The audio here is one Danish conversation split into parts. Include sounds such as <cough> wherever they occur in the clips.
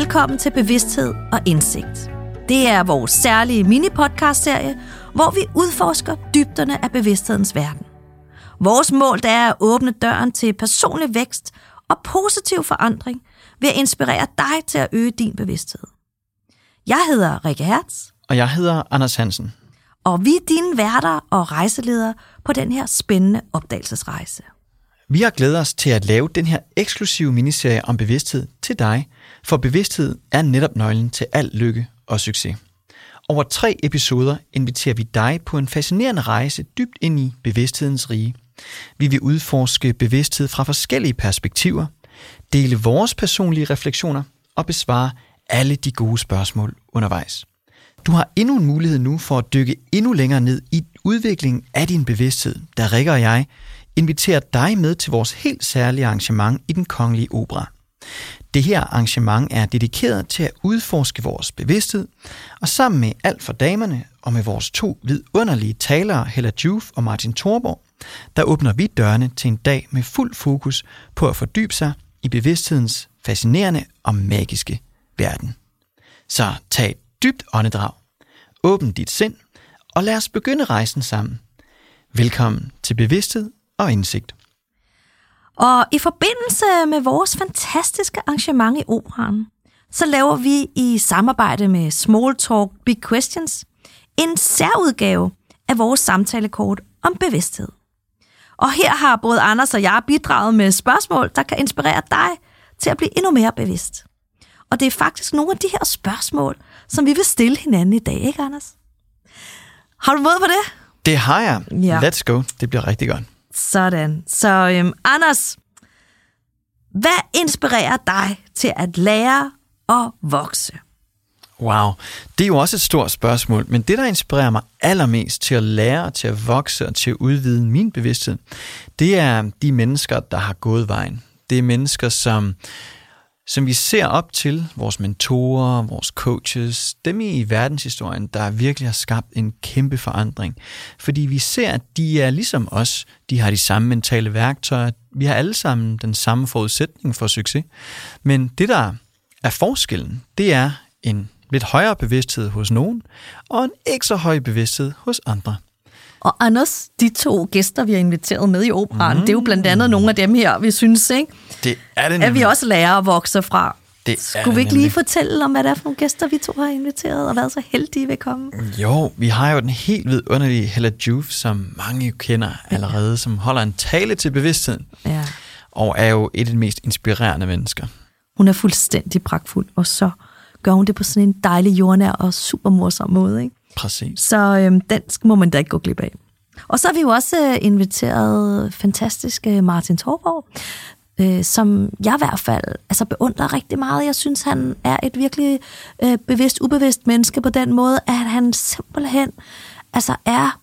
velkommen til Bevidsthed og Indsigt. Det er vores særlige mini-podcast-serie, hvor vi udforsker dybderne af bevidsthedens verden. Vores mål er at åbne døren til personlig vækst og positiv forandring ved at inspirere dig til at øge din bevidsthed. Jeg hedder Rikke Hertz. Og jeg hedder Anders Hansen. Og vi er dine værter og rejseledere på den her spændende opdagelsesrejse. Vi har glædet os til at lave den her eksklusive miniserie om bevidsthed til dig, for bevidsthed er netop nøglen til al lykke og succes. Over tre episoder inviterer vi dig på en fascinerende rejse dybt ind i bevidsthedens rige. Vi vil udforske bevidsthed fra forskellige perspektiver, dele vores personlige refleksioner og besvare alle de gode spørgsmål undervejs. Du har endnu en mulighed nu for at dykke endnu længere ned i udviklingen af din bevidsthed, da Rikke og jeg inviterer dig med til vores helt særlige arrangement i den kongelige opera. Det her arrangement er dedikeret til at udforske vores bevidsthed, og sammen med alt for damerne og med vores to vidunderlige talere, Hella Juf og Martin Thorborg, der åbner vi dørene til en dag med fuld fokus på at fordybe sig i bevidsthedens fascinerende og magiske verden. Så tag et dybt åndedrag, åbn dit sind, og lad os begynde rejsen sammen. Velkommen til Bevidsthed og Indsigt. Og i forbindelse med vores fantastiske arrangement i operan, så laver vi i samarbejde med Small Talk Big Questions en særudgave af vores samtalekort om bevidsthed. Og her har både Anders og jeg bidraget med spørgsmål, der kan inspirere dig til at blive endnu mere bevidst. Og det er faktisk nogle af de her spørgsmål, som vi vil stille hinanden i dag, ikke Anders? Har du mod på det? Det har jeg. Ja. Let's go. Det bliver rigtig godt. Sådan. Så øhm, Anders, hvad inspirerer dig til at lære og vokse? Wow, det er jo også et stort spørgsmål, men det, der inspirerer mig allermest til at lære, til at vokse og til at udvide min bevidsthed, det er de mennesker, der har gået vejen. Det er mennesker, som som vi ser op til, vores mentorer, vores coaches, dem i verdenshistorien, der virkelig har skabt en kæmpe forandring. Fordi vi ser, at de er ligesom os, de har de samme mentale værktøjer, vi har alle sammen den samme forudsætning for succes. Men det, der er forskellen, det er en lidt højere bevidsthed hos nogen, og en ikke så høj bevidsthed hos andre. Og Anders, de to gæster, vi har inviteret med i operan, mm. det er jo blandt andet nogle af dem her, vi synes, ikke? Det er det nemlig. At vi også lærer at vokse fra. Det Skulle vi ikke lige fortælle om, hvad det er for nogle gæster, vi to har inviteret, og været så heldige ved at komme? Jo, vi har jo den helt vidunderlige Hella Juf, som mange jo kender allerede, som holder en tale til bevidstheden, ja. og er jo et af de mest inspirerende mennesker. Hun er fuldstændig pragtfuld, og så gør hun det på sådan en dejlig, jordnær og super morsom måde, ikke? Præcis. Så øhm, den må man da ikke gå glip af. Og så har vi jo også øh, inviteret fantastiske øh, Martin Thorborg, øh, som jeg i hvert fald altså beundrer rigtig meget. Jeg synes, han er et virkelig øh, bevidst, ubevidst menneske på den måde, at han simpelthen altså er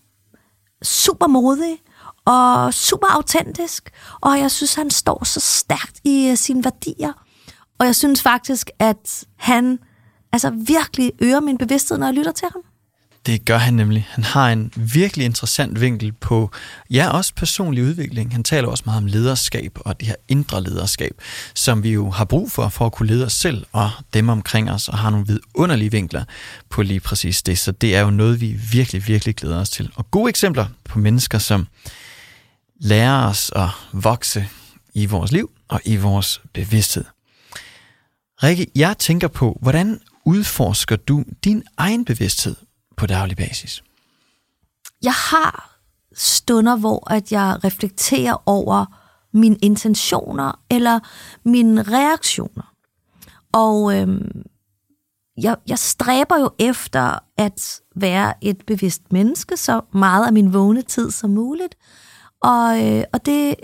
super modig og super autentisk, og jeg synes, han står så stærkt i øh, sine værdier. Og jeg synes faktisk, at han altså virkelig øger min bevidsthed, når jeg lytter til ham. Det gør han nemlig. Han har en virkelig interessant vinkel på, ja, også personlig udvikling. Han taler også meget om lederskab og det her indre lederskab, som vi jo har brug for, for at kunne lede os selv og dem omkring os, og har nogle vidunderlige vinkler på lige præcis det. Så det er jo noget, vi virkelig, virkelig glæder os til. Og gode eksempler på mennesker, som lærer os at vokse i vores liv og i vores bevidsthed. Rikke, jeg tænker på, hvordan udforsker du din egen bevidsthed på daglig basis? Jeg har stunder, hvor at jeg reflekterer over mine intentioner eller mine reaktioner. Og øhm, jeg, jeg stræber jo efter at være et bevidst menneske, så meget af min vågne tid som muligt. Og, øh, og det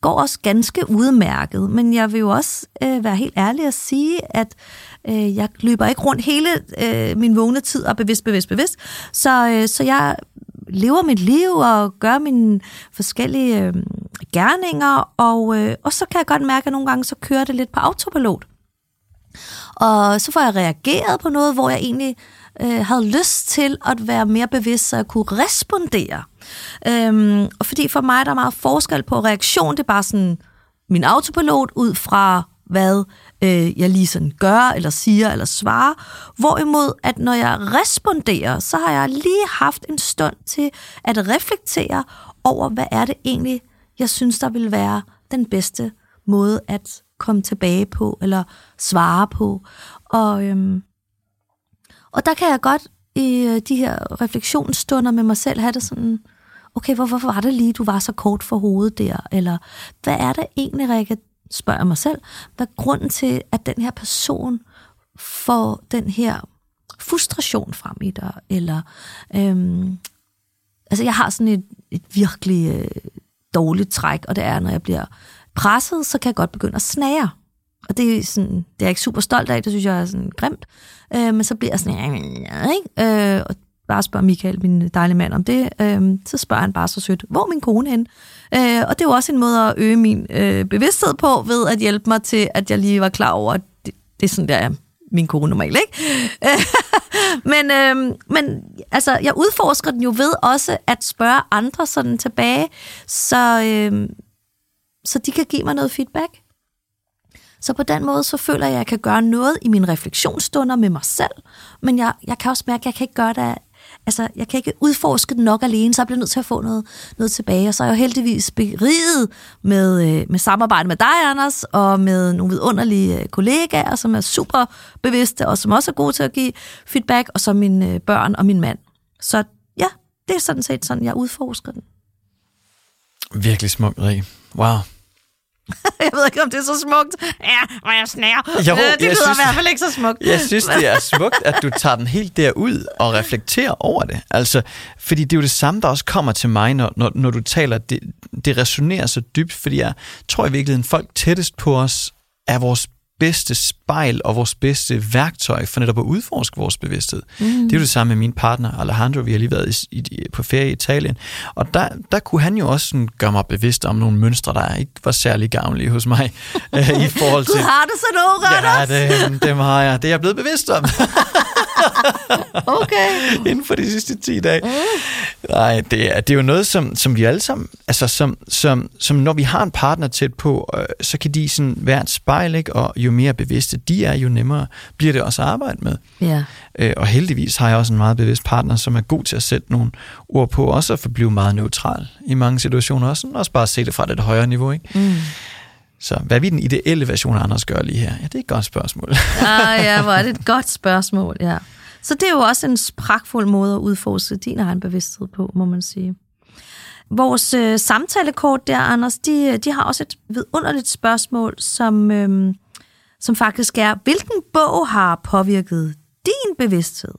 går også ganske udmærket, men jeg vil jo også øh, være helt ærlig at sige, at øh, jeg løber ikke rundt hele øh, min vågne tid og bevidst, bevidst, bevidst. Så, øh, så jeg lever mit liv og gør mine forskellige øh, gerninger, og, øh, og så kan jeg godt mærke, at nogle gange så kører det lidt på autopilot. Og så får jeg reageret på noget, hvor jeg egentlig øh, havde lyst til at være mere bevidst, så jeg kunne respondere. Øhm, og fordi for mig der er meget forskel på reaktion, det er bare sådan min autopilot ud fra hvad øh, jeg lige sådan gør, eller siger, eller svarer. Hvorimod, at når jeg responderer, så har jeg lige haft en stund til at reflektere over, hvad er det egentlig, jeg synes, der vil være den bedste måde at komme tilbage på, eller svare på. Og, øhm, og der kan jeg godt i øh, de her refleksionsstunder med mig selv have det sådan, okay, hvorfor var det lige, du var så kort for hovedet der? Eller hvad er det egentlig, Rikke, spørger jeg mig selv, hvad er grunden til, at den her person får den her frustration frem i dig? Eller, øhm, altså jeg har sådan et, et virkelig øh, dårligt træk, og det er, når jeg bliver presset, så kan jeg godt begynde at snære. Og det er, sådan, det er jeg ikke super stolt af, det synes jeg er sådan grimt. Øh, men så bliver jeg sådan, ikke? Øh, og bare spørger Michael, min dejlige mand, om det. Øh, så spørger han bare så sødt, hvor er min kone hen? Øh, og det er jo også en måde at øge min øh, bevidsthed på, ved at hjælpe mig til, at jeg lige var klar over, at det, det er sådan, der er min kone normalt, ikke? <laughs> men, øh, men altså, jeg udforsker den jo ved også at spørge andre sådan tilbage, så, øh, så de kan give mig noget feedback. Så på den måde, så føler jeg, at jeg kan gøre noget i mine refleksionsstunder med mig selv, men jeg, jeg kan også mærke, at jeg kan ikke gøre det altså, jeg kan ikke udforske den nok alene, så jeg bliver nødt til at få noget, noget tilbage. Og så er jeg jo heldigvis beriget med, øh, med samarbejde med dig, Anders, og med nogle vidunderlige øh, kollegaer, som er super bevidste, og som også er gode til at give feedback, og så mine øh, børn og min mand. Så ja, det er sådan set sådan, jeg udforsker den. Virkelig smukt, Rie. Wow. <laughs> jeg ved ikke, om det er så smukt. Ja, hvor jeg snærer. Jo, det lyder synes, i hvert fald ikke så smukt. Jeg synes, det er smukt, at du tager den helt derud og reflekterer over det. Altså, fordi det er jo det samme, der også kommer til mig, når, når, når du taler. Det, det resonerer så dybt, fordi jeg tror i virkeligheden, folk tættest på os er vores bedste spejl og vores bedste værktøj for netop at udforske vores bevidsthed. Mm. Det er jo det samme med min partner Alejandro. Vi har lige været i, i, på ferie i Italien, og der, der kunne han jo også sådan gøre mig bevidst om nogle mønstre, der ikke var særlig gavnlige hos mig. <laughs> øh, i forhold til, du har det så nogle, Ja, det, dem har jeg. Det er jeg blevet bevidst om. <laughs> okay. <laughs> Inden for de sidste 10 dage. Nej, det er, det er jo noget, som, som vi alle sammen, altså som, som, som når vi har en partner tæt på, øh, så kan de sådan være et spejl, ikke? og jo mere bevidste de er, jo nemmere bliver det også at arbejde med. Ja. Øh, og heldigvis har jeg også en meget bevidst partner, som er god til at sætte nogle ord på, også at forblive meget neutral i mange situationer, også, også bare at se det fra et højere niveau. Ikke? Mm. Så hvad vil den ideelle version af Anders gøre lige her? Ja, det er et godt spørgsmål. ah, ja, hvor er det et <laughs> godt spørgsmål, ja. Så det er jo også en pragtfuld måde at udforske din egen bevidsthed på, må man sige. Vores øh, samtalekort der, Anders, de, de har også et vidunderligt spørgsmål, som, øh, som faktisk er, hvilken bog har påvirket din bevidsthed?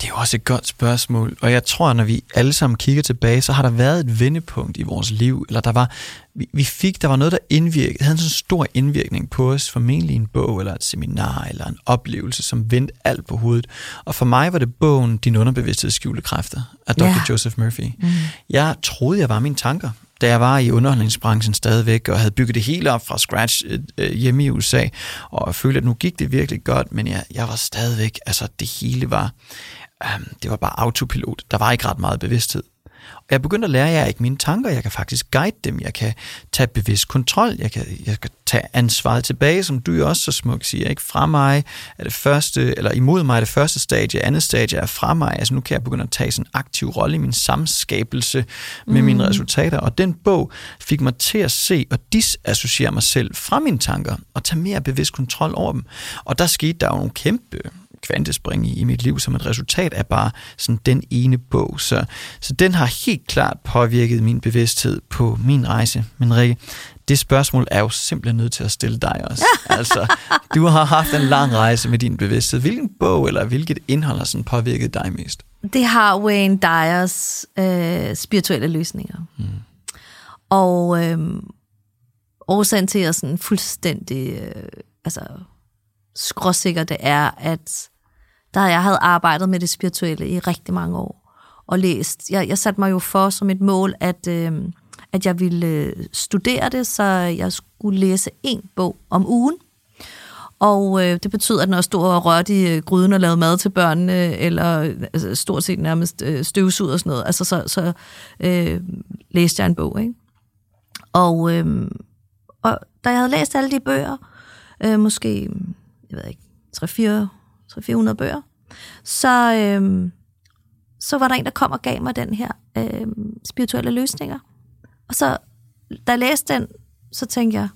Det er jo også et godt spørgsmål, og jeg tror, når vi alle sammen kigger tilbage, så har der været et vendepunkt i vores liv, eller der var, vi, vi fik, der var noget, der indvirkede, havde en så stor indvirkning på os, formentlig en bog, eller et seminar, eller en oplevelse, som vendte alt på hovedet. Og for mig var det bogen Din underbevidsthed skjulte kræfter af Dr. Yeah. Joseph Murphy. Mm. Jeg troede, jeg var mine tanker, da jeg var i underholdningsbranchen stadigvæk, og havde bygget det hele op fra scratch øh, hjemme i USA, og følte, at nu gik det virkelig godt, men jeg, jeg var stadigvæk, altså det hele var, det var bare autopilot. Der var ikke ret meget bevidsthed. Og jeg begyndte at lære, at jeg ikke mine tanker. Jeg kan faktisk guide dem. Jeg kan tage bevidst kontrol. Jeg kan, jeg kan tage ansvaret tilbage, som du jo også så smukt siger. Ikke? Fra mig er det første, eller imod mig er det første stadie, andet stadie er fra mig. Altså nu kan jeg begynde at tage sådan en aktiv rolle i min samskabelse med mm. mine resultater. Og den bog fik mig til at se og disassociere mig selv fra mine tanker og tage mere bevidst kontrol over dem. Og der skete der jo nogle kæmpe kvantespring i, i mit liv som et resultat af bare sådan den ene bog. Så, så den har helt klart påvirket min bevidsthed på min rejse. Men Rikke, det spørgsmål er jo simpelthen nødt til at stille dig også. <laughs> altså, du har haft en lang rejse med din bevidsthed. Hvilken bog eller hvilket indhold har sådan påvirket dig mest? Det har Wayne Dyers øh, spirituelle løsninger. Mm. Og øh, årsagen til, at sådan fuldstændig øh, altså, skråsikker det er, at der jeg havde arbejdet med det spirituelle i rigtig mange år og læst. Jeg, jeg satte mig jo for som et mål, at, øh, at jeg ville øh, studere det, så jeg skulle læse en bog om ugen. Og øh, det betyder, at når jeg stod og rørte i øh, gryden og lavede mad til børnene, eller altså, stort set nærmest øh, støvsud og sådan noget, altså, så, så øh, læste jeg en bog. Ikke? Og, øh, og da jeg havde læst alle de bøger, øh, måske, jeg ved ikke, 300-400 bøger, så, øhm, så var der en, der kom og gav mig den her øhm, spirituelle løsninger. Og så, da jeg læste den, så tænkte jeg,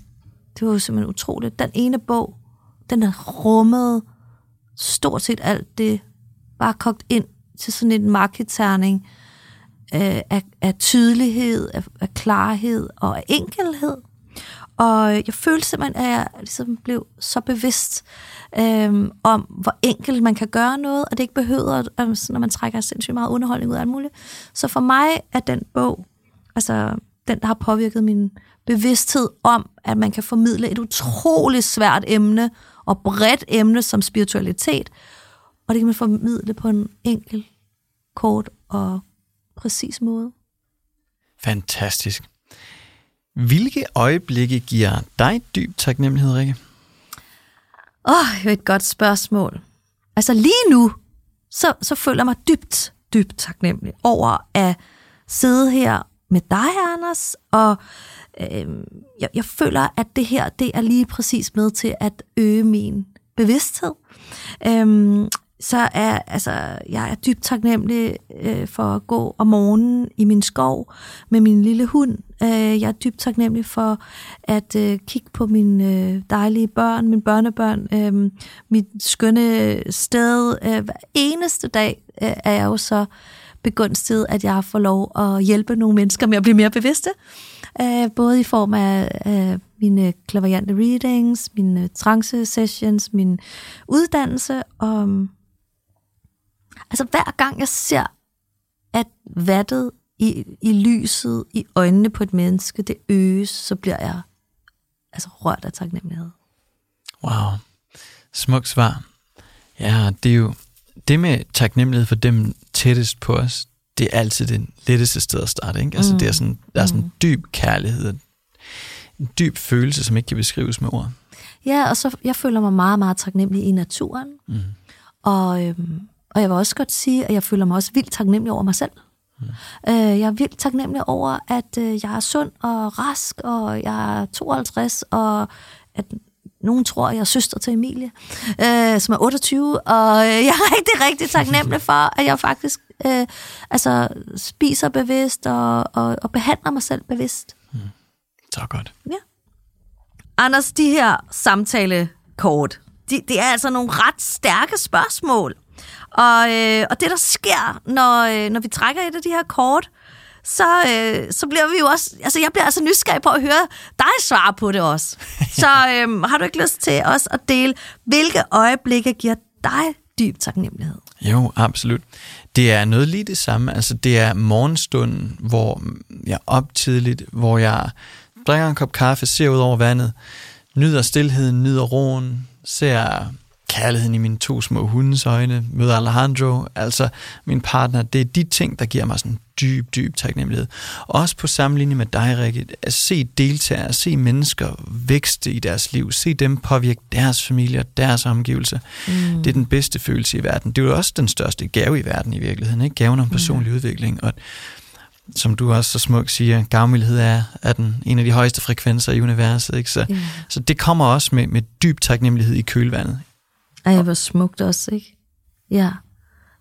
det var jo simpelthen utroligt. Den ene bog, den har rummet stort set alt det, bare kogt ind til sådan en markedterning øh, af, af tydelighed, af, af klarhed og af enkelhed. Og jeg følte simpelthen, at jeg ligesom blev så bevidst øhm, om, hvor enkelt man kan gøre noget, og det ikke behøver, at, når man trækker sindssygt meget underholdning ud af alt muligt. Så for mig er den bog, altså den, der har påvirket min bevidsthed om, at man kan formidle et utroligt svært emne og bredt emne som spiritualitet, og det kan man formidle på en enkel, kort og præcis måde. Fantastisk. Hvilke øjeblikke giver dig dyb taknemmelighed, Rikke? Åh, oh, et godt spørgsmål. Altså lige nu, så, så føler jeg mig dybt, dybt taknemmelig over at sidde her med dig, Anders, og øh, jeg, jeg føler, at det her, det er lige præcis med til at øge min bevidsthed. Øh, så er altså, jeg er dybt taknemmelig øh, for at gå om morgenen i min skov med min lille hund. Øh, jeg er dybt taknemmelig for at øh, kigge på mine øh, dejlige børn, mine børnebørn, øh, mit skønne sted. Øh, hver eneste dag øh, er jeg jo så begunstiget, at jeg får lov at hjælpe nogle mennesker med at blive mere bevidste. Øh, både i form af øh, mine klaverjante readings, mine øh, trance sessions, min uddannelse og Altså hver gang jeg ser, at vattet i, i lyset, i øjnene på et menneske, det øges, så bliver jeg altså rørt af taknemmelighed. Wow. Smukt svar. Ja, det er jo det med taknemmelighed for dem tættest på os, det er altid det letteste sted at starte. Ikke? Altså, mm. det er sådan, der er sådan en mm. dyb kærlighed, en dyb følelse, som ikke kan beskrives med ord. Ja, og så jeg føler mig meget, meget taknemmelig i naturen. Mm. Og, øhm, og jeg vil også godt sige, at jeg føler mig også vildt taknemmelig over mig selv. Mm. Øh, jeg er vildt taknemmelig over, at øh, jeg er sund og rask, og jeg er 52, og at nogen tror, at jeg er søster til Emilie, øh, som er 28, og øh, <laughs> jeg er rigtig, rigtig taknemmelig for, at jeg faktisk øh, altså, spiser bevidst og, og, og behandler mig selv bevidst. Mm. Så godt. Ja. Anders, de her samtalekort, de, det er altså nogle ret stærke spørgsmål. Og, øh, og det, der sker, når, øh, når vi trækker et af de her kort, så, øh, så bliver vi jo også... Altså, jeg bliver altså nysgerrig på at høre dig svare på det også. <laughs> Så øh, har du ikke lyst til os at dele, hvilke øjeblikke giver dig dyb taknemmelighed? Jo, absolut. Det er noget lige det samme. Altså, det er morgenstunden, hvor jeg er op tidligt, hvor jeg drikker en kop kaffe, ser ud over vandet, nyder stillheden, nyder roen, ser kærligheden i mine to små hundes øjne, møder Alejandro, altså min partner, det er de ting, der giver mig sådan dyb, dyb taknemmelighed. Også på samme linje med dig, Rikke, at se deltagere, at se mennesker vækste i deres liv, se dem påvirke deres familier, deres omgivelser. Mm. Det er den bedste følelse i verden. Det er jo også den største gave i verden i virkeligheden, ikke? Gaven om personlig mm. udvikling. Og som du også så smukt siger, gavmildhed er, er den, en af de højeste frekvenser i universet. Ikke? Så, mm. så det kommer også med, med dyb taknemmelighed i kølvandet. Ej, hvor smukt også, ikke? Ja.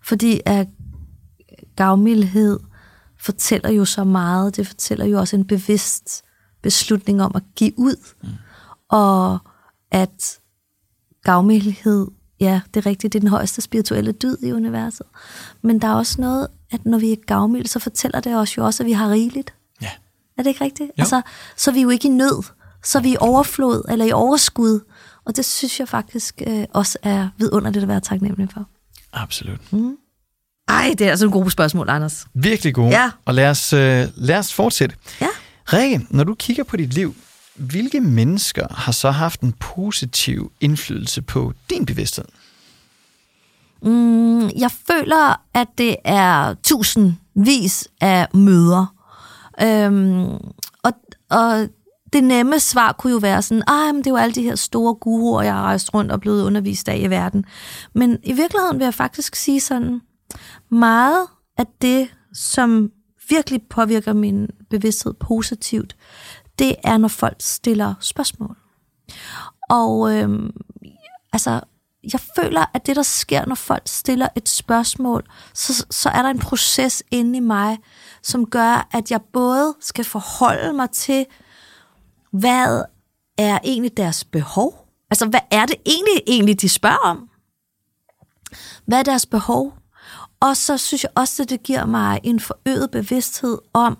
Fordi at gavmildhed fortæller jo så meget. Det fortæller jo også en bevidst beslutning om at give ud. Mm. Og at gavmildhed, ja, det er rigtigt, det er den højeste spirituelle dyd i universet. Men der er også noget, at når vi er gavmilde, så fortæller det os jo også, at vi har rigeligt. Ja. Er det ikke rigtigt? Jo. Altså, så er vi jo ikke i nød. Så er vi i overflod eller i overskud. Og det synes jeg faktisk øh, også er vidunderligt at være taknemmelig for. Absolut. Mm. Ej, det er altså en god spørgsmål, Anders. Virkelig gode. Ja. Og lad os, øh, lad os fortsætte. Ja. Rikke, når du kigger på dit liv, hvilke mennesker har så haft en positiv indflydelse på din bevidsthed? Mm, jeg føler, at det er tusindvis af møder. Øhm, og, og det nemme svar kunne jo være sådan, ah, men det er jo alle de her store guruer, jeg har rejst rundt og blevet undervist af i verden. Men i virkeligheden vil jeg faktisk sige sådan, meget af det, som virkelig påvirker min bevidsthed positivt, det er, når folk stiller spørgsmål. Og øhm, altså, jeg føler, at det, der sker, når folk stiller et spørgsmål, så, så er der en proces inde i mig, som gør, at jeg både skal forholde mig til, hvad er egentlig deres behov? Altså, hvad er det egentlig, egentlig de spørger om? Hvad er deres behov? Og så synes jeg også, at det giver mig en forøget bevidsthed om,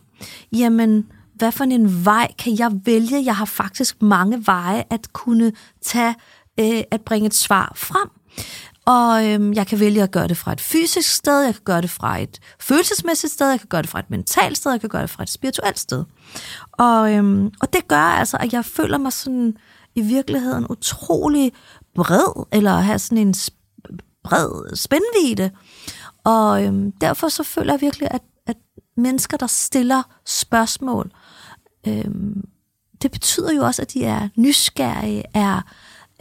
jamen, hvad for en vej kan jeg vælge? Jeg har faktisk mange veje at kunne tage, øh, at bringe et svar frem. Og øhm, jeg kan vælge at gøre det fra et fysisk sted, jeg kan gøre det fra et følelsesmæssigt sted, jeg kan gøre det fra et mentalt sted, jeg kan gøre det fra et spirituelt sted. Og, øhm, og det gør altså, at jeg føler mig sådan i virkeligheden utrolig bred, eller have sådan en bred spændvide. Og øhm, derfor så føler jeg virkelig, at, at mennesker, der stiller spørgsmål, øhm, det betyder jo også, at de er nysgerrige, er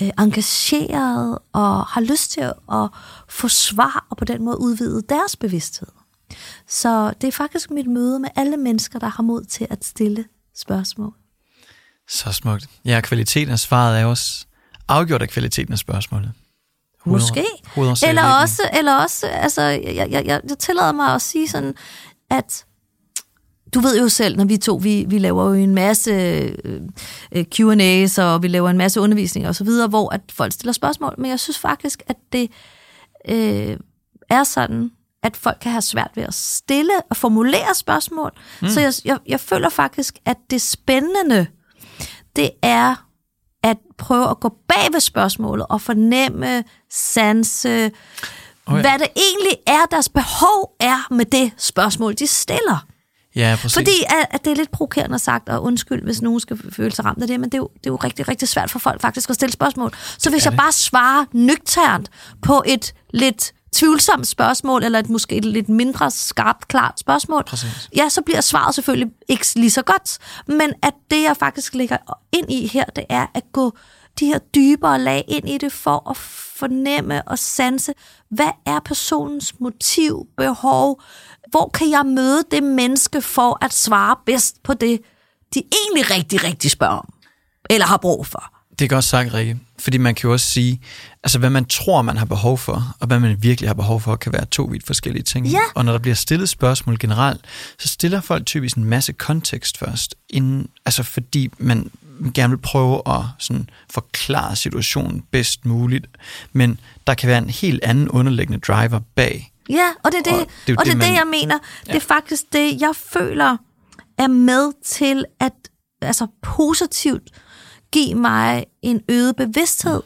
øh, engageret og har lyst til at få svar og på den måde udvide deres bevidsthed. Så det er faktisk mit møde med alle mennesker, der har mod til at stille spørgsmål. Så smukt. Ja, kvaliteten af svaret er også afgjort af kvaliteten af spørgsmålet. Hoved, Måske. Eller også, eller også altså, jeg, jeg, jeg, jeg tillader mig at sige sådan, at du ved jo selv, når vi to, vi, vi laver jo en masse øh, øh Q&A's, og vi laver en masse undervisning og så videre, hvor at folk stiller spørgsmål, men jeg synes faktisk, at det øh, er sådan, at folk kan have svært ved at stille og formulere spørgsmål. Mm. Så jeg, jeg, jeg føler faktisk, at det spændende, det er at prøve at gå bag ved spørgsmålet og fornemme, sanse, oh ja. hvad det egentlig er, deres behov er med det spørgsmål, de stiller. Ja, præcis. Fordi at, at det er lidt provokerende sagt, og undskyld, hvis nogen skal føle sig ramt af det, men det er, jo, det er jo rigtig, rigtig svært for folk faktisk at stille spørgsmål. Så hvis jeg bare svarer nøgternt på et lidt tvivlsomt spørgsmål, eller et måske et lidt mindre skarpt, klart spørgsmål, Præcis. ja, så bliver svaret selvfølgelig ikke lige så godt. Men at det, jeg faktisk ligger ind i her, det er at gå de her dybere lag ind i det, for at fornemme og sanse, hvad er personens motiv, behov, hvor kan jeg møde det menneske for at svare bedst på det, de egentlig rigtig, rigtig spørger om, eller har brug for. Det er godt sagt, Rikke. Fordi man kan jo også sige, altså hvad man tror, man har behov for, og hvad man virkelig har behov for, kan være to vidt forskellige ting. Ja. Og når der bliver stillet spørgsmål generelt, så stiller folk typisk en masse kontekst først, inden, altså fordi man gerne vil prøve at sådan forklare situationen bedst muligt, men der kan være en helt anden underliggende driver bag. Ja, og det er det, og det, er og det, det, man, det jeg mener. Ja. Det er faktisk det, jeg føler er med til at altså positivt give mig en øget bevidsthed.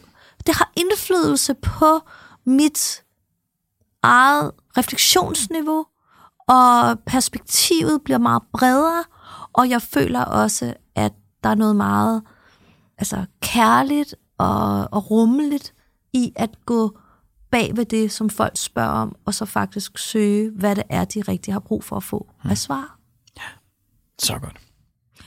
Det har indflydelse på mit eget refleksionsniveau, og perspektivet bliver meget bredere, og jeg føler også, at der er noget meget altså, kærligt og, og rummeligt i at gå bag ved det, som folk spørger om, og så faktisk søge, hvad det er, de rigtig har brug for at få hmm. af svar. Ja, så godt.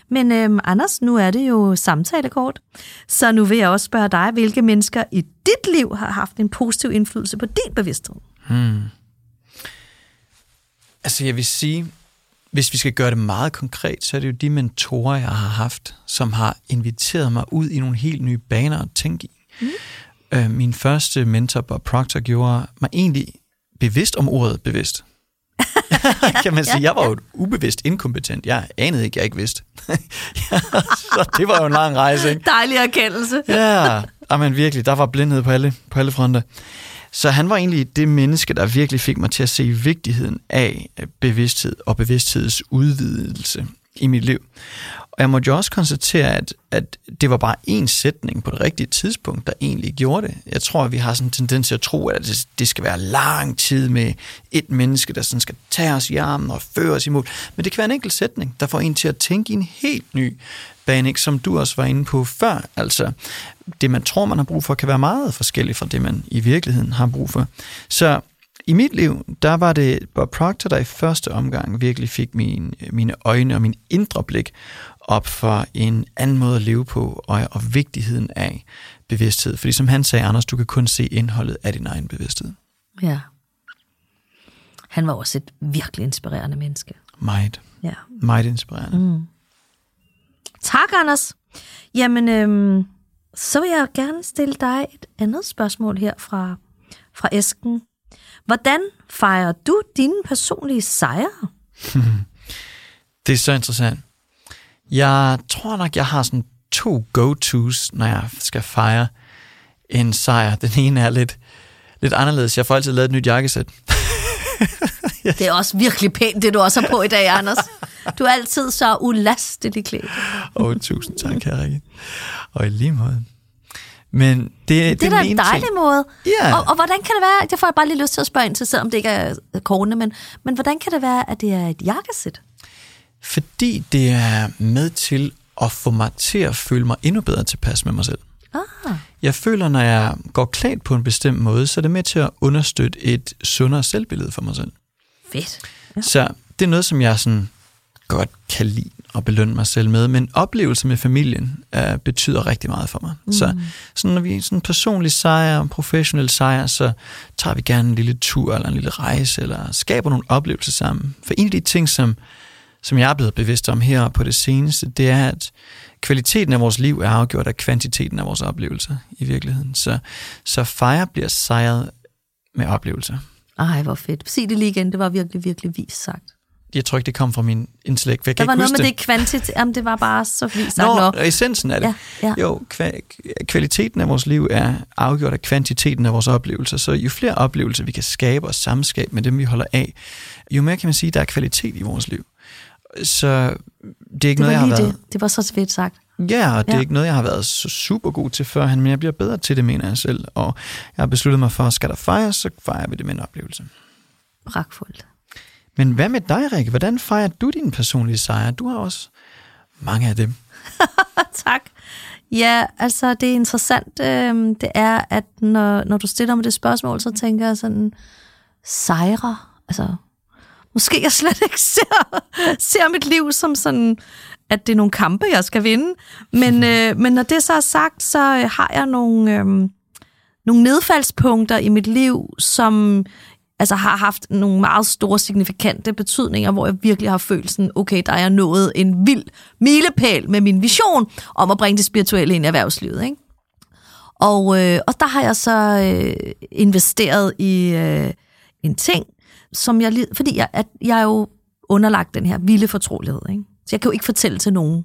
Men øhm, Anders, nu er det jo samtalekort, så nu vil jeg også spørge dig, hvilke mennesker i dit liv har haft en positiv indflydelse på din bevidsthed? Hmm. Altså jeg vil sige, hvis vi skal gøre det meget konkret, så er det jo de mentorer, jeg har haft, som har inviteret mig ud i nogle helt nye baner at tænke i. Mm. Øh, min første mentor, Bob Proctor, gjorde mig egentlig bevidst om ordet bevidst. <laughs> kan man sige. Jeg var jo ubevidst inkompetent. Jeg anede ikke, jeg ikke vidste. <laughs> så det var jo en lang rejse. Ikke? Dejlig erkendelse. ja, men virkelig, der var blindhed på alle, på alle fronter. Så han var egentlig det menneske, der virkelig fik mig til at se vigtigheden af bevidsthed og bevidstheds udvidelse i mit liv. Og jeg måtte jo også konstatere, at, at det var bare en sætning på det rigtige tidspunkt, der egentlig gjorde det. Jeg tror, at vi har sådan en tendens til at tro, at det, det skal være lang tid med et menneske, der sådan skal tage os i armen og føre os imod. Men det kan være en enkelt sætning, der får en til at tænke i en helt ny bane, ikke? som du også var inde på før. Altså, det man tror, man har brug for, kan være meget forskelligt fra det, man i virkeligheden har brug for. Så i mit liv, der var det Bob Proctor, der i første omgang virkelig fik min, mine øjne og min indre blik op for en anden måde at leve på, og, og vigtigheden af bevidsthed. Fordi som han sagde, Anders, du kan kun se indholdet af din egen bevidsthed. Ja. Han var også et virkelig inspirerende menneske. Meget. Ja. Meget inspirerende. Mm. Tak, Anders. Jamen, øhm, så vil jeg gerne stille dig et andet spørgsmål her fra, fra Esken. Hvordan fejrer du dine personlige sejre? <laughs> Det er så interessant. Jeg tror nok, jeg har sådan to go-tos, når jeg skal fejre en sejr. Den ene er lidt, lidt anderledes. Jeg får altid lavet et nyt jakkesæt. <laughs> Det er også virkelig pænt, det du også har på i dag, Anders. Du er altid så ulastelig klædt. Åh, oh, tusind tak, Rikke. Og i lige måde. Men det, Det er da en dejlig ting. måde. Ja. Og, og hvordan kan det være, det får jeg bare lige lyst til at spørge ind til, selvom det ikke er kårene, men, men hvordan kan det være, at det er et jakkesæt? Fordi det er med til at få mig til at føle mig endnu bedre tilpas med mig selv. Ah, Jeg føler, når jeg går klædt på en bestemt måde, så er det med til at understøtte et sundere selvbillede for mig selv. fedt. Ja. Så det er noget, som jeg sådan godt kan lide og belønne mig selv med, men oplevelser med familien uh, betyder rigtig meget for mig. Mm. Så sådan, når vi sådan en personlig sejr, en professionel sejr, så tager vi gerne en lille tur eller en lille rejse, eller skaber nogle oplevelser sammen. For en af de ting, som, som jeg er blevet bevidst om her på det seneste, det er, at kvaliteten af vores liv er afgjort af kvantiteten af vores oplevelser i virkeligheden. Så, så fejre bliver sejret med oplevelser. Ej, hvor fedt. Sig det lige igen, det var virkelig, virkelig vist sagt. Jeg tror ikke, det kom fra min intellekt, jeg Der var noget med det kvantitet. Jamen, det var bare så vist sagt. Nå, Nå. essensen af det. Ja, ja. Jo, kva- kvaliteten af vores liv er afgjort af kvantiteten af vores oplevelser. Så jo flere oplevelser, vi kan skabe og samskabe med dem, vi holder af, jo mere kan man sige, der er kvalitet i vores liv. Så det er ikke Det noget, jeg har været... det. Det var så fedt sagt. Ja, og det er Ja. ikke noget, jeg har været så super god til førhen, men jeg bliver bedre til det, mener jeg selv. Og jeg har besluttet mig for, at skal der fejres, så fejrer vi det med en oplevelse. Pragtfuldt. Men hvad med dig, Rikke? Hvordan fejrer du dine personlige sejre? Du har også mange af dem. <laughs> tak. Ja, altså det er interessant, øh, det er, at når, når du stiller mig det spørgsmål, så tænker jeg sådan, sejre, altså måske jeg slet ikke <laughs> ser, ser mit liv som sådan, at det er nogle kampe, jeg skal vinde. Men, <laughs> øh, men når det så er sagt, så øh, har jeg nogle, øh, nogle nedfaldspunkter i mit liv, som altså har haft nogle meget store signifikante betydninger, hvor jeg virkelig har følt sådan, okay, der er jeg nået en vild milepæl med min vision om at bringe det spirituelle ind i erhvervslivet. Ikke? Og, øh, og der har jeg så øh, investeret i øh, en ting, som jeg, fordi jeg, at jeg er jo underlagt den her vilde fortrolighed. Ikke? Så jeg kan jo ikke fortælle til nogen.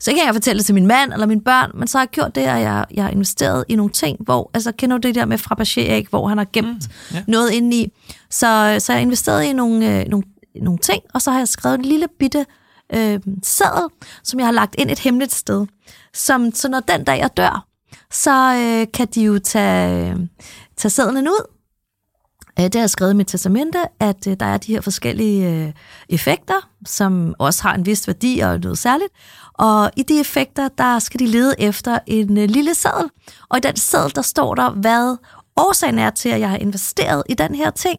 Så kan jeg fortælle det til min mand eller mine børn, men så har jeg gjort det, at jeg, jeg har investeret i nogle ting, hvor, altså kender du det der med Fabergé, hvor han har gemt mm, yeah. noget indeni. Så, så jeg har investeret i nogle, øh, nogle, nogle ting, og så har jeg skrevet en lille bitte øh, seddel, som jeg har lagt ind et hemmeligt sted. Som, så når den dag jeg dør, så øh, kan de jo tage, øh, tage sedlen ud, Øh, Det har jeg skrevet i mit testamente, at øh, der er de her forskellige øh, effekter, som også har en vis værdi og noget særligt. Og i de effekter, der skal de lede efter en øh, lille seddel. Og i den seddel, der står der, hvad årsagen er til, at jeg har investeret i den her ting,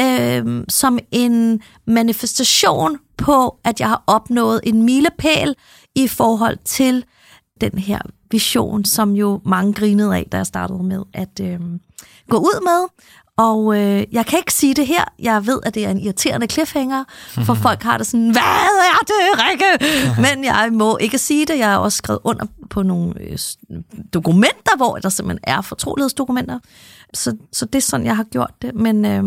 øh, som en manifestation på, at jeg har opnået en milepæl i forhold til den her vision, som jo mange grinede af, da jeg startede med at øh, gå ud med. Og øh, jeg kan ikke sige det her. Jeg ved, at det er en irriterende cliffhanger, for <laughs> folk har det sådan, hvad er det, Rikke? <laughs> Men jeg må ikke sige det. Jeg har også skrevet under på nogle øh, dokumenter, hvor der simpelthen er fortrolighedsdokumenter. Så, så det er sådan, jeg har gjort det. Men øh,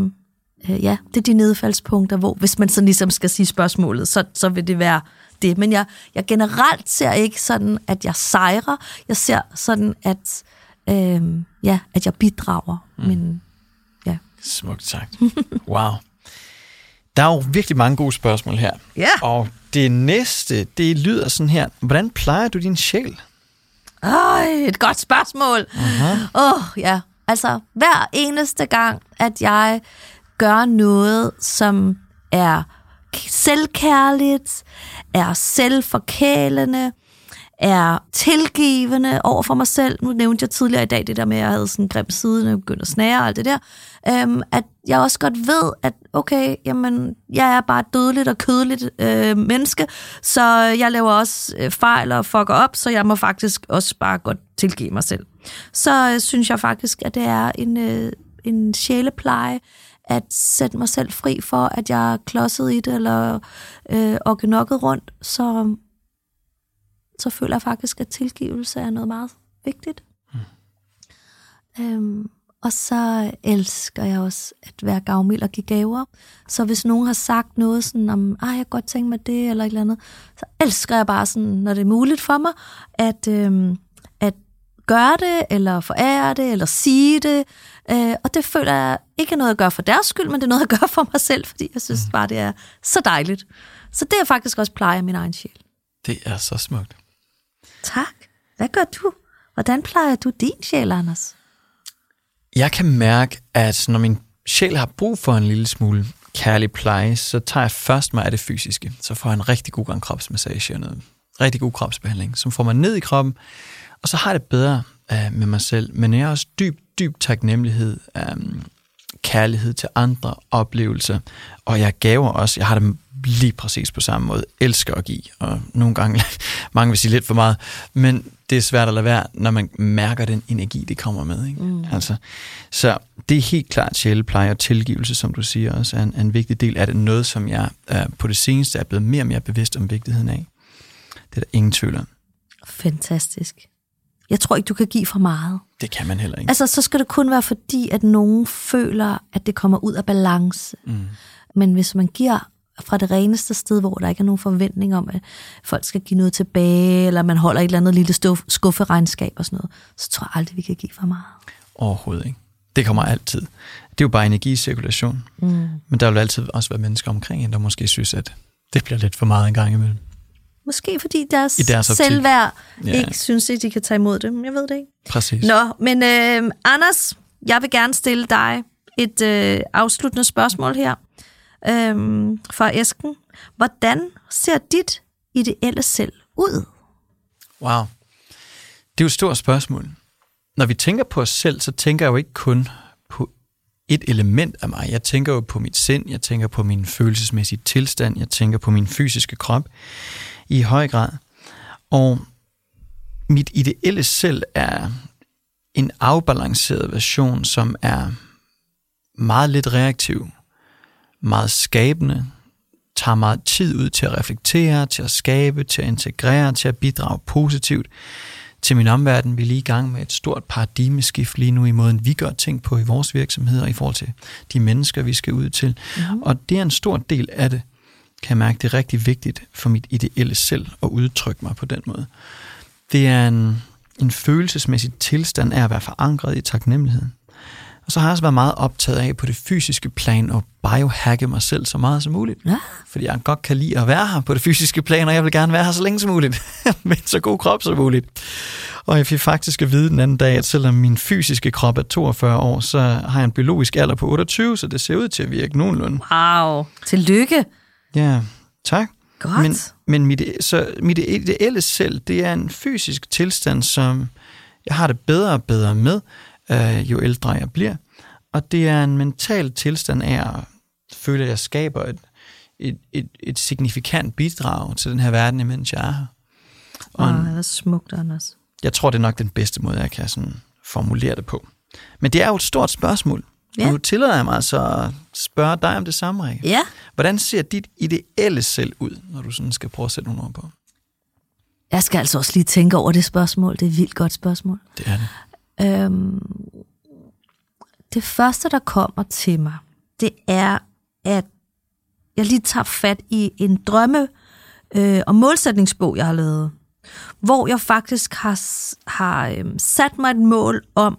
øh, ja, det er de nedfaldspunkter, hvor hvis man sådan ligesom skal sige spørgsmålet, så, så vil det være det. Men jeg, jeg generelt ser ikke sådan, at jeg sejrer. Jeg ser sådan, at, øh, ja, at jeg bidrager. Mm. Men. Smukt sagt. Wow. Der er jo virkelig mange gode spørgsmål her. Ja. Og det næste, det lyder sådan her. Hvordan plejer du din sjæl? Ej, et godt spørgsmål. Åh, oh, ja. Altså, hver eneste gang, at jeg gør noget, som er selvkærligt, er selvforkælende, er tilgivende over for mig selv. Nu nævnte jeg tidligere i dag det der med, at jeg havde sådan en grim side, når jeg begyndte at snære og alt det der. Øhm, at jeg også godt ved, at okay, jamen, jeg er bare et dødeligt og kødeligt øh, menneske, så jeg laver også øh, fejl og fucker op, så jeg må faktisk også bare godt tilgive mig selv. Så øh, synes jeg faktisk, at det er en, øh, en sjælepleje, at sætte mig selv fri for, at jeg er klodset i det, eller øh, og rundt, så, så føler jeg faktisk, at tilgivelse er noget meget vigtigt. Mm. Øhm, og så elsker jeg også at være gavmild og give gaver. Så hvis nogen har sagt noget sådan om, ah, jeg kan godt tænke mig det, eller et eller andet, så elsker jeg bare sådan, når det er muligt for mig, at, øhm, at gøre det, eller forære det, eller sige det. Øh, og det føler jeg ikke er noget at gøre for deres skyld, men det er noget at gøre for mig selv, fordi jeg synes mm. bare, det er så dejligt. Så det er faktisk også pleje af min egen sjæl. Det er så smukt. Tak. Hvad gør du? Hvordan plejer du din sjæl, Anders? Jeg kan mærke, at når min sjæl har brug for en lille smule kærlig pleje, så tager jeg først mig af det fysiske. Så får jeg en rigtig god gang kropsmassage og noget rigtig god kropsbehandling, som får mig ned i kroppen, og så har jeg det bedre uh, med mig selv. Men jeg har også dyb, dyb taknemmelighed, um, kærlighed til andre oplevelser, og jeg gaver også. Jeg har det lige præcis på samme måde. Elsker at give, og nogle gange, <laughs> mange vil sige lidt for meget, men det er svært at lade være, når man mærker den energi, det kommer med. Ikke? Mm. Altså, så det er helt klart sjælepleje og tilgivelse, som du siger også, er en, en vigtig del af det. Noget, som jeg uh, på det seneste er blevet mere og mere bevidst om vigtigheden af. Det er der ingen tvivl om. Fantastisk. Jeg tror ikke, du kan give for meget. Det kan man heller ikke. Altså, så skal det kun være fordi, at nogen føler, at det kommer ud af balance. Mm. Men hvis man giver fra det reneste sted, hvor der ikke er nogen forventning om, at folk skal give noget tilbage, eller man holder et eller andet lille skufferegnskab og sådan noget, så tror jeg aldrig, vi kan give for meget. Overhovedet ikke. Det kommer altid. Det er jo bare energicirkulation. Mm. Men der vil altid også være mennesker omkring en, der måske synes, at det bliver lidt for meget en gang imellem. Måske fordi deres, I deres selvværd ja. ikke synes, at de kan tage imod det. Jeg ved det ikke. Præcis. Nå, men øh, Anders, jeg vil gerne stille dig et øh, afsluttende spørgsmål her øhm, fra Esken. Hvordan ser dit ideelle selv ud? Wow. Det er jo et stort spørgsmål. Når vi tænker på os selv, så tænker jeg jo ikke kun på et element af mig. Jeg tænker jo på mit sind, jeg tænker på min følelsesmæssige tilstand, jeg tænker på min fysiske krop i høj grad. Og mit ideelle selv er en afbalanceret version, som er meget lidt reaktiv, meget skabende, tager meget tid ud til at reflektere, til at skabe, til at integrere, til at bidrage positivt til min omverden. Vi er lige i gang med et stort paradigmeskift lige nu i måden, vi gør ting på i vores virksomheder i forhold til de mennesker, vi skal ud til. Mm-hmm. Og det er en stor del af det kan jeg mærke, det er rigtig vigtigt for mit ideelle selv at udtrykke mig på den måde. Det er en, en følelsesmæssig tilstand af at være forankret i taknemmeligheden. Og så har jeg også været meget optaget af på det fysiske plan at biohacke mig selv så meget som muligt. Ja. Fordi jeg godt kan lide at være her på det fysiske plan, og jeg vil gerne være her så længe som muligt. <laughs> med så god krop som muligt. Og jeg fik faktisk at vide den anden dag, at selvom min fysiske krop er 42 år, så har jeg en biologisk alder på 28, så det ser ud til at virke nogenlunde. Wow, tillykke. Ja, tak. Godt. Men, men mit, så mit ideelle selv, det er en fysisk tilstand, som jeg har det bedre og bedre med, øh, jo ældre jeg bliver. Og det er en mental tilstand af at føle, at jeg skaber et, et, et, et signifikant bidrag til den her verden, mens jeg er her. Og oh, det er smukt, Anders. Jeg tror, det er nok den bedste måde, jeg kan sådan formulere det på. Men det er jo et stort spørgsmål. Ja. Nu tillader jeg mig så at spørge dig om det samme, Rikke. Ja. Hvordan ser dit ideelle selv ud, når du sådan skal prøve at sætte nogle ord på? Jeg skal altså også lige tænke over det spørgsmål. Det er et vildt godt spørgsmål. Det er det. Øhm, det første, der kommer til mig, det er, at jeg lige tager fat i en drømme- øh, og målsætningsbog, jeg har lavet, hvor jeg faktisk har, har øh, sat mig et mål om,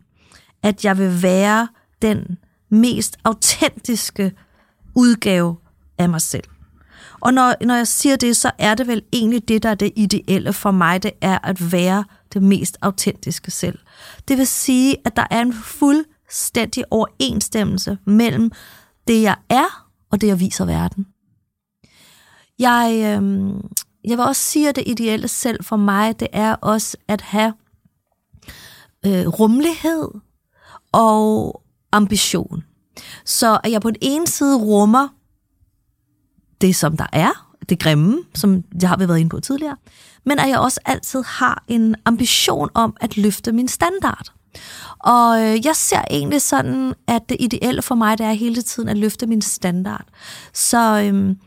at jeg vil være den mest autentiske udgave af mig selv. Og når, når jeg siger det, så er det vel egentlig det, der er det ideelle for mig, det er at være det mest autentiske selv. Det vil sige, at der er en fuldstændig overensstemmelse mellem det, jeg er, og det, jeg viser verden. Jeg, øh, jeg vil også sige, at det ideelle selv for mig, det er også at have øh, rummelighed og ambition. Så at jeg på den ene side rummer det, som der er, det grimme, som det har vi været inde på tidligere, men at jeg også altid har en ambition om at løfte min standard. Og øh, jeg ser egentlig sådan, at det ideelle for mig, det er hele tiden at løfte min standard. Så øhm,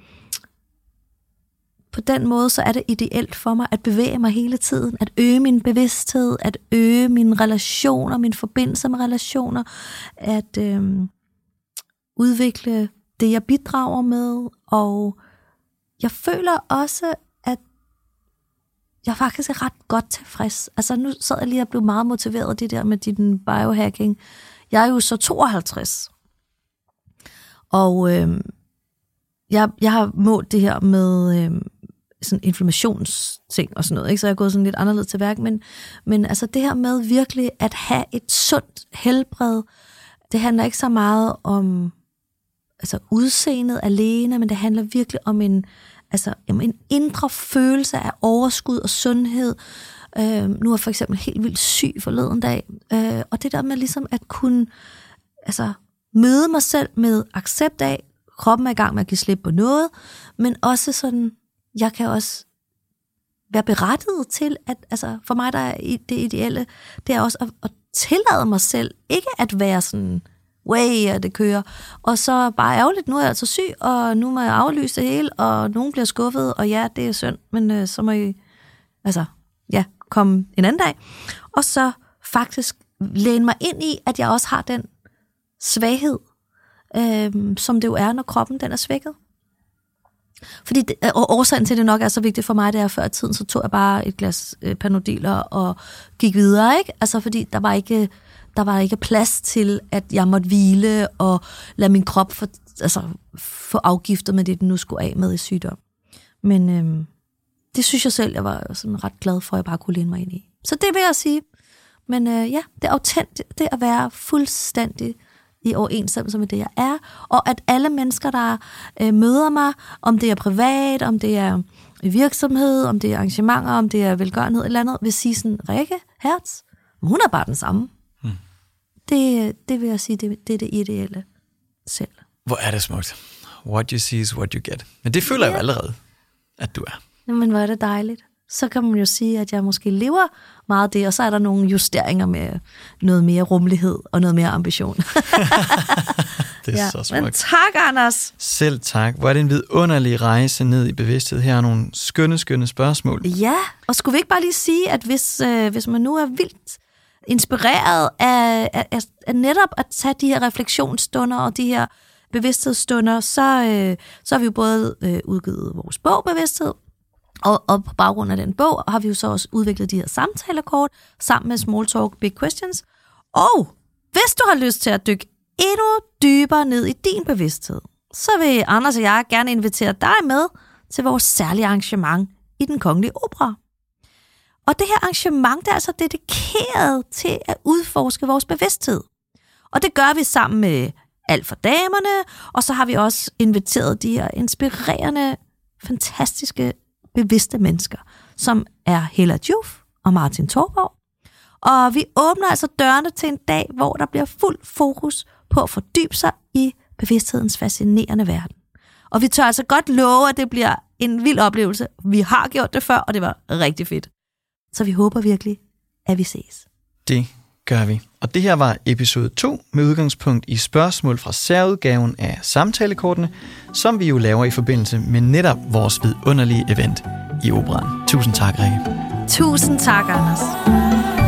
på den måde, så er det ideelt for mig at bevæge mig hele tiden, at øge min bevidsthed, at øge mine relationer, min forbindelse med relationer, at øhm, udvikle det, jeg bidrager med, og jeg føler også, at jeg faktisk er ret godt tilfreds. Altså nu sad jeg lige og blev meget motiveret af det der med din biohacking. Jeg er jo så 52. Og øh, jeg, jeg har målt det her med øh, sådan inflammationsting og sådan noget, ikke? så jeg er gået sådan lidt anderledes til værk, men, men altså det her med virkelig at have et sundt helbred, det handler ikke så meget om altså udseendet alene, men det handler virkelig om en, altså, en indre følelse af overskud og sundhed. Øh, nu er jeg for eksempel helt vildt syg forleden dag, øh, og det der med ligesom at kunne altså, møde mig selv med accept af, kroppen er i gang med at give slip på noget, men også sådan, jeg kan også være berettiget til, at altså, for mig der er det ideelle, det er også at, at tillade mig selv, ikke at være sådan, way, at det kører, og så bare ærgerligt, nu er jeg altså syg, og nu må jeg aflyse det hele, og nogen bliver skuffet, og ja, det er synd, men øh, så må I, altså, ja, komme en anden dag, og så faktisk læne mig ind i, at jeg også har den svaghed, øh, som det jo er, når kroppen den er svækket. Fordi det, øh, og årsagen til, det nok er så vigtigt for mig, det er, før tiden, så tog jeg bare et glas øh, panodiler og gik videre, ikke? Altså, fordi der var ikke, der var ikke plads til, at jeg måtte hvile og lade min krop for, altså, få afgiftet med det, den nu skulle af med i sygdom. Men øh, det synes jeg selv, jeg var sådan ret glad for, at jeg bare kunne læne mig ind i. Så det vil jeg sige. Men øh, ja, det er autentisk, det at være fuldstændig i overensstemmelse med det, jeg er, og at alle mennesker, der øh, møder mig, om det er privat, om det er virksomhed, om det er arrangementer, om det er velgørenhed eller andet, vil sige sådan, Rikke Hertz, hun er bare den samme. Det, det vil jeg sige, det, det er det ideelle selv. Hvor er det smukt. What you see is what you get. Men det føler yeah. jeg jo allerede, at du er. Jamen, hvor er det dejligt så kan man jo sige, at jeg måske lever meget det, og så er der nogle justeringer med noget mere rummelighed og noget mere ambition. <laughs> det er ja. så smukt. Men tak, Anders. Selv tak. Hvor er det en vidunderlig rejse ned i bevidsthed. Her er nogle skønne, skønne spørgsmål. Ja, og skulle vi ikke bare lige sige, at hvis, øh, hvis man nu er vildt inspireret af, af, af, netop at tage de her refleksionsstunder og de her bevidsthedsstunder, så, øh, så har vi jo både øh, udgivet vores bog Bevidsthed, og, og på baggrund af den bog har vi jo så også udviklet de her samtalekort sammen med Small Talk Big Questions. Og hvis du har lyst til at dykke endnu dybere ned i din bevidsthed, så vil Anders og jeg gerne invitere dig med til vores særlige arrangement i den kongelige opera. Og det her arrangement det er altså dedikeret til at udforske vores bevidsthed. Og det gør vi sammen med alt for damerne, og så har vi også inviteret de her inspirerende, fantastiske bevidste mennesker, som er Hella Juf og Martin Torborg. Og vi åbner altså dørene til en dag, hvor der bliver fuld fokus på at fordybe sig i bevidsthedens fascinerende verden. Og vi tør altså godt love, at det bliver en vild oplevelse. Vi har gjort det før, og det var rigtig fedt. Så vi håber virkelig, at vi ses. Det gør vi. Og det her var episode 2 med udgangspunkt i spørgsmål fra særudgaven af samtalekortene, som vi jo laver i forbindelse med netop vores vidunderlige event i operan. Tusind tak, Rikke. Tusind tak, Anders.